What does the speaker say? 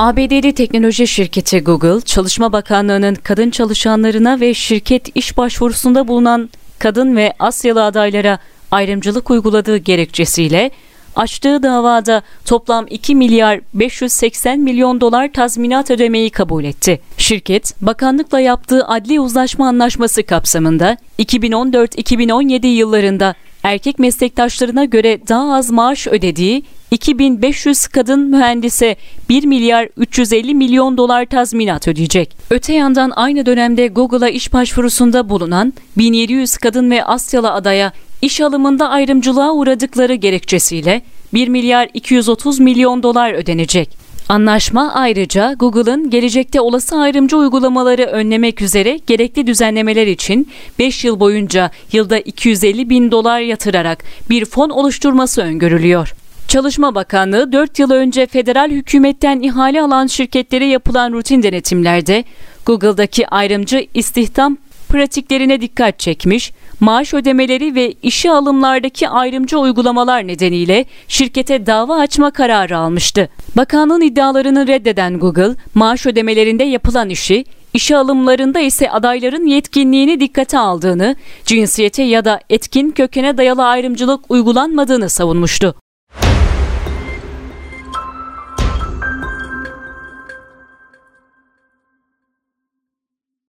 ABD'li teknoloji şirketi Google, Çalışma Bakanlığı'nın kadın çalışanlarına ve şirket iş başvurusunda bulunan kadın ve Asyalı adaylara ayrımcılık uyguladığı gerekçesiyle açtığı davada toplam 2 milyar 580 milyon dolar tazminat ödemeyi kabul etti. Şirket, bakanlıkla yaptığı adli uzlaşma anlaşması kapsamında 2014-2017 yıllarında erkek meslektaşlarına göre daha az maaş ödediği 2500 kadın mühendise 1 milyar 350 milyon dolar tazminat ödeyecek. Öte yandan aynı dönemde Google'a iş başvurusunda bulunan 1700 kadın ve Asyalı adaya iş alımında ayrımcılığa uğradıkları gerekçesiyle 1 milyar 230 milyon dolar ödenecek. Anlaşma ayrıca Google'ın gelecekte olası ayrımcı uygulamaları önlemek üzere gerekli düzenlemeler için 5 yıl boyunca yılda 250 bin dolar yatırarak bir fon oluşturması öngörülüyor. Çalışma Bakanlığı 4 yıl önce federal hükümetten ihale alan şirketlere yapılan rutin denetimlerde Google'daki ayrımcı istihdam pratiklerine dikkat çekmiş, maaş ödemeleri ve işe alımlardaki ayrımcı uygulamalar nedeniyle şirkete dava açma kararı almıştı. Bakanlığın iddialarını reddeden Google, maaş ödemelerinde yapılan işi İşe alımlarında ise adayların yetkinliğini dikkate aldığını, cinsiyete ya da etkin kökene dayalı ayrımcılık uygulanmadığını savunmuştu.